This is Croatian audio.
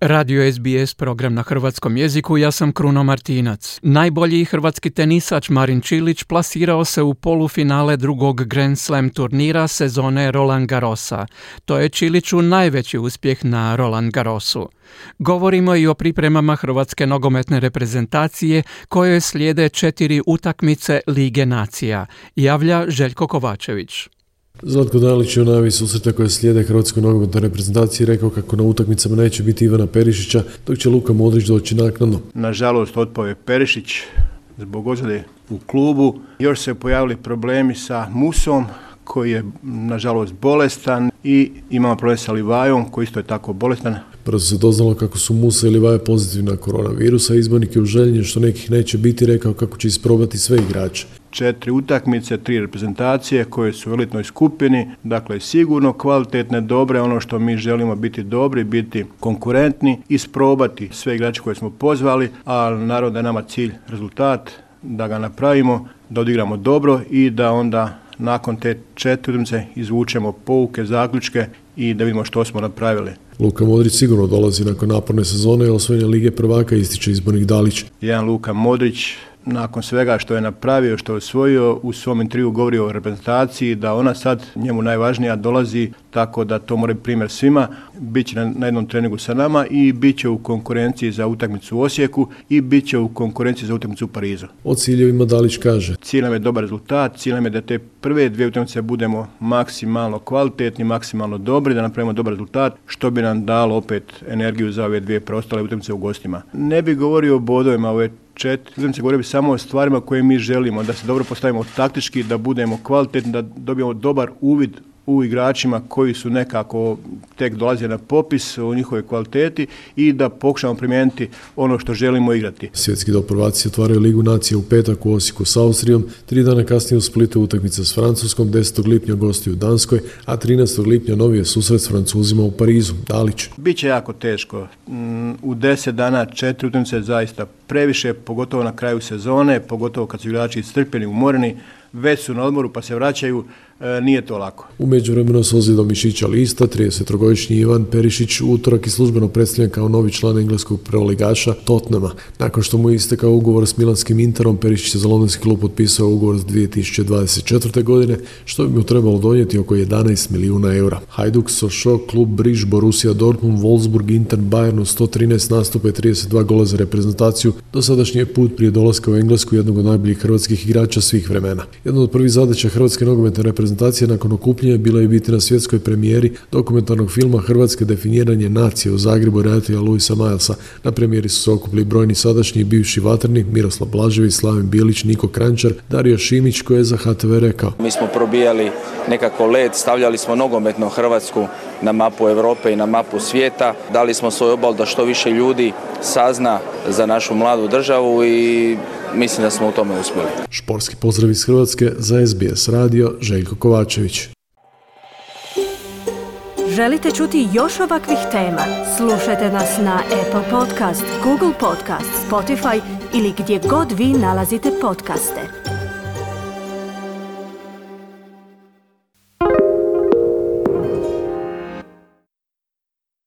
Radio SBS program na hrvatskom jeziku, ja sam Kruno Martinac. Najbolji hrvatski tenisač Marin Čilić plasirao se u polufinale drugog Grand Slam turnira sezone Roland Garrosa. To je Čiliću najveći uspjeh na Roland Garrosu. Govorimo i o pripremama hrvatske nogometne reprezentacije koje slijede četiri utakmice Lige nacija. Javlja Željko Kovačević. Zlatko Dalić je u najavi susreta koje slijede Hrvatskoj nogometnoj reprezentaciji rekao kako na utakmicama neće biti Ivana Perišića, dok će Luka Modrić doći naknadno. Nažalost, otpao je Perišić zbog ozljede u klubu. Još se pojavili problemi sa Musom, koji je nažalost bolestan i imamo problem sa Livajom koji isto je tako bolestan. Brzo se doznalo kako su Musa i Livaja pozitivni na koronavirusa, izbornik je u željenju što nekih neće biti rekao kako će isprobati sve igrače četiri utakmice, tri reprezentacije koje su u elitnoj skupini, dakle sigurno kvalitetne, dobre, ono što mi želimo biti dobri, biti konkurentni, isprobati sve igrače koje smo pozvali, a naravno da je nama cilj rezultat, da ga napravimo, da odigramo dobro i da onda nakon te četvrtmice izvučemo pouke, zaključke i da vidimo što smo napravili. Luka Modrić sigurno dolazi nakon naporne sezone i osvojenja Lige prvaka ističe izbornik Dalić. Jedan Luka Modrić nakon svega što je napravio, što je osvojio, u svom intervju govori o reprezentaciji, da ona sad njemu najvažnija dolazi tako da to mora primjer svima. Biće na, na jednom treningu sa nama i bit će u konkurenciji za utakmicu u Osijeku i bit će u konkurenciji za utakmicu u Parizu. O ciljevima Dalić kaže. Cilj nam je dobar rezultat, cilj nam je da te prve dvije utakmice budemo maksimalno kvalitetni, maksimalno dobri, da napravimo dobar rezultat, što bi nam dalo opet energiju za ove dvije prostale utakmice u gostima. Ne bi govorio o bodovima ove četiri se govori samo o stvarima koje mi želimo, da se dobro postavimo taktički, da budemo kvalitetni, da dobijemo dobar uvid u igračima koji su nekako tek dolaze na popis u njihovoj kvaliteti i da pokušamo primijeniti ono što želimo igrati. Svjetski doprvaci otvaraju Ligu nacije u petak u Osijeku s Austrijom, tri dana kasnije u Splitu utakmica s Francuskom, 10. lipnja gosti u Danskoj, a 13. lipnja novi je susret s Francuzima u Parizu. Dalić. Biće jako teško. Mm, u 10 dana četiri utakmice zaista previše, pogotovo na kraju sezone, pogotovo kad su igrači iscrpljeni, umoreni, već su na odmoru pa se vraćaju, e, nije to lako. U međuvremenu s ozljedom mišića lista, 33-godišnji Ivan Perišić utorak i službeno predstavljen kao novi član engleskog proligaša Totnama. Nakon što mu je istekao ugovor s Milanskim Interom, Perišić je za londonski klub potpisao ugovor s 2024. godine, što bi mu trebalo donijeti oko 11 milijuna eura. Hajduk, Sošo, klub Briž, Borussia Dortmund, Wolfsburg, Inter, Bayern 113 nastupa i 32 gola za reprezentaciju. Dosadašnji je put prije dolaska u Englesku jednog od najboljih hrvatskih igrača svih vremena. Jedna od prvih zadaća Hrvatske nogometne reprezentacije nakon okupnje bila je biti na svjetskoj premijeri dokumentarnog filma Hrvatske definiranje nacije u Zagrebu redatelja Luisa Milesa. Na premijeri su se okupili brojni sadašnji i bivši vatrni Miroslav Blažević, Slavin Bilić, Niko Krančar, Dario Šimić koji je za HTV rekao. Mi smo probijali nekako led, stavljali smo nogometno Hrvatsku na mapu Europe i na mapu svijeta. Dali smo svoj obal da što više ljudi sazna za našu mladu državu i mislim da smo u tome uspjeli. Šporski pozdrav iz Hrvatske za SBS radio Željko Kovačević. Želite čuti još ovakvih tema? Slušajte nas na Apple Podcast, Google Podcast, Spotify ili gdje god vi nalazite podcaste.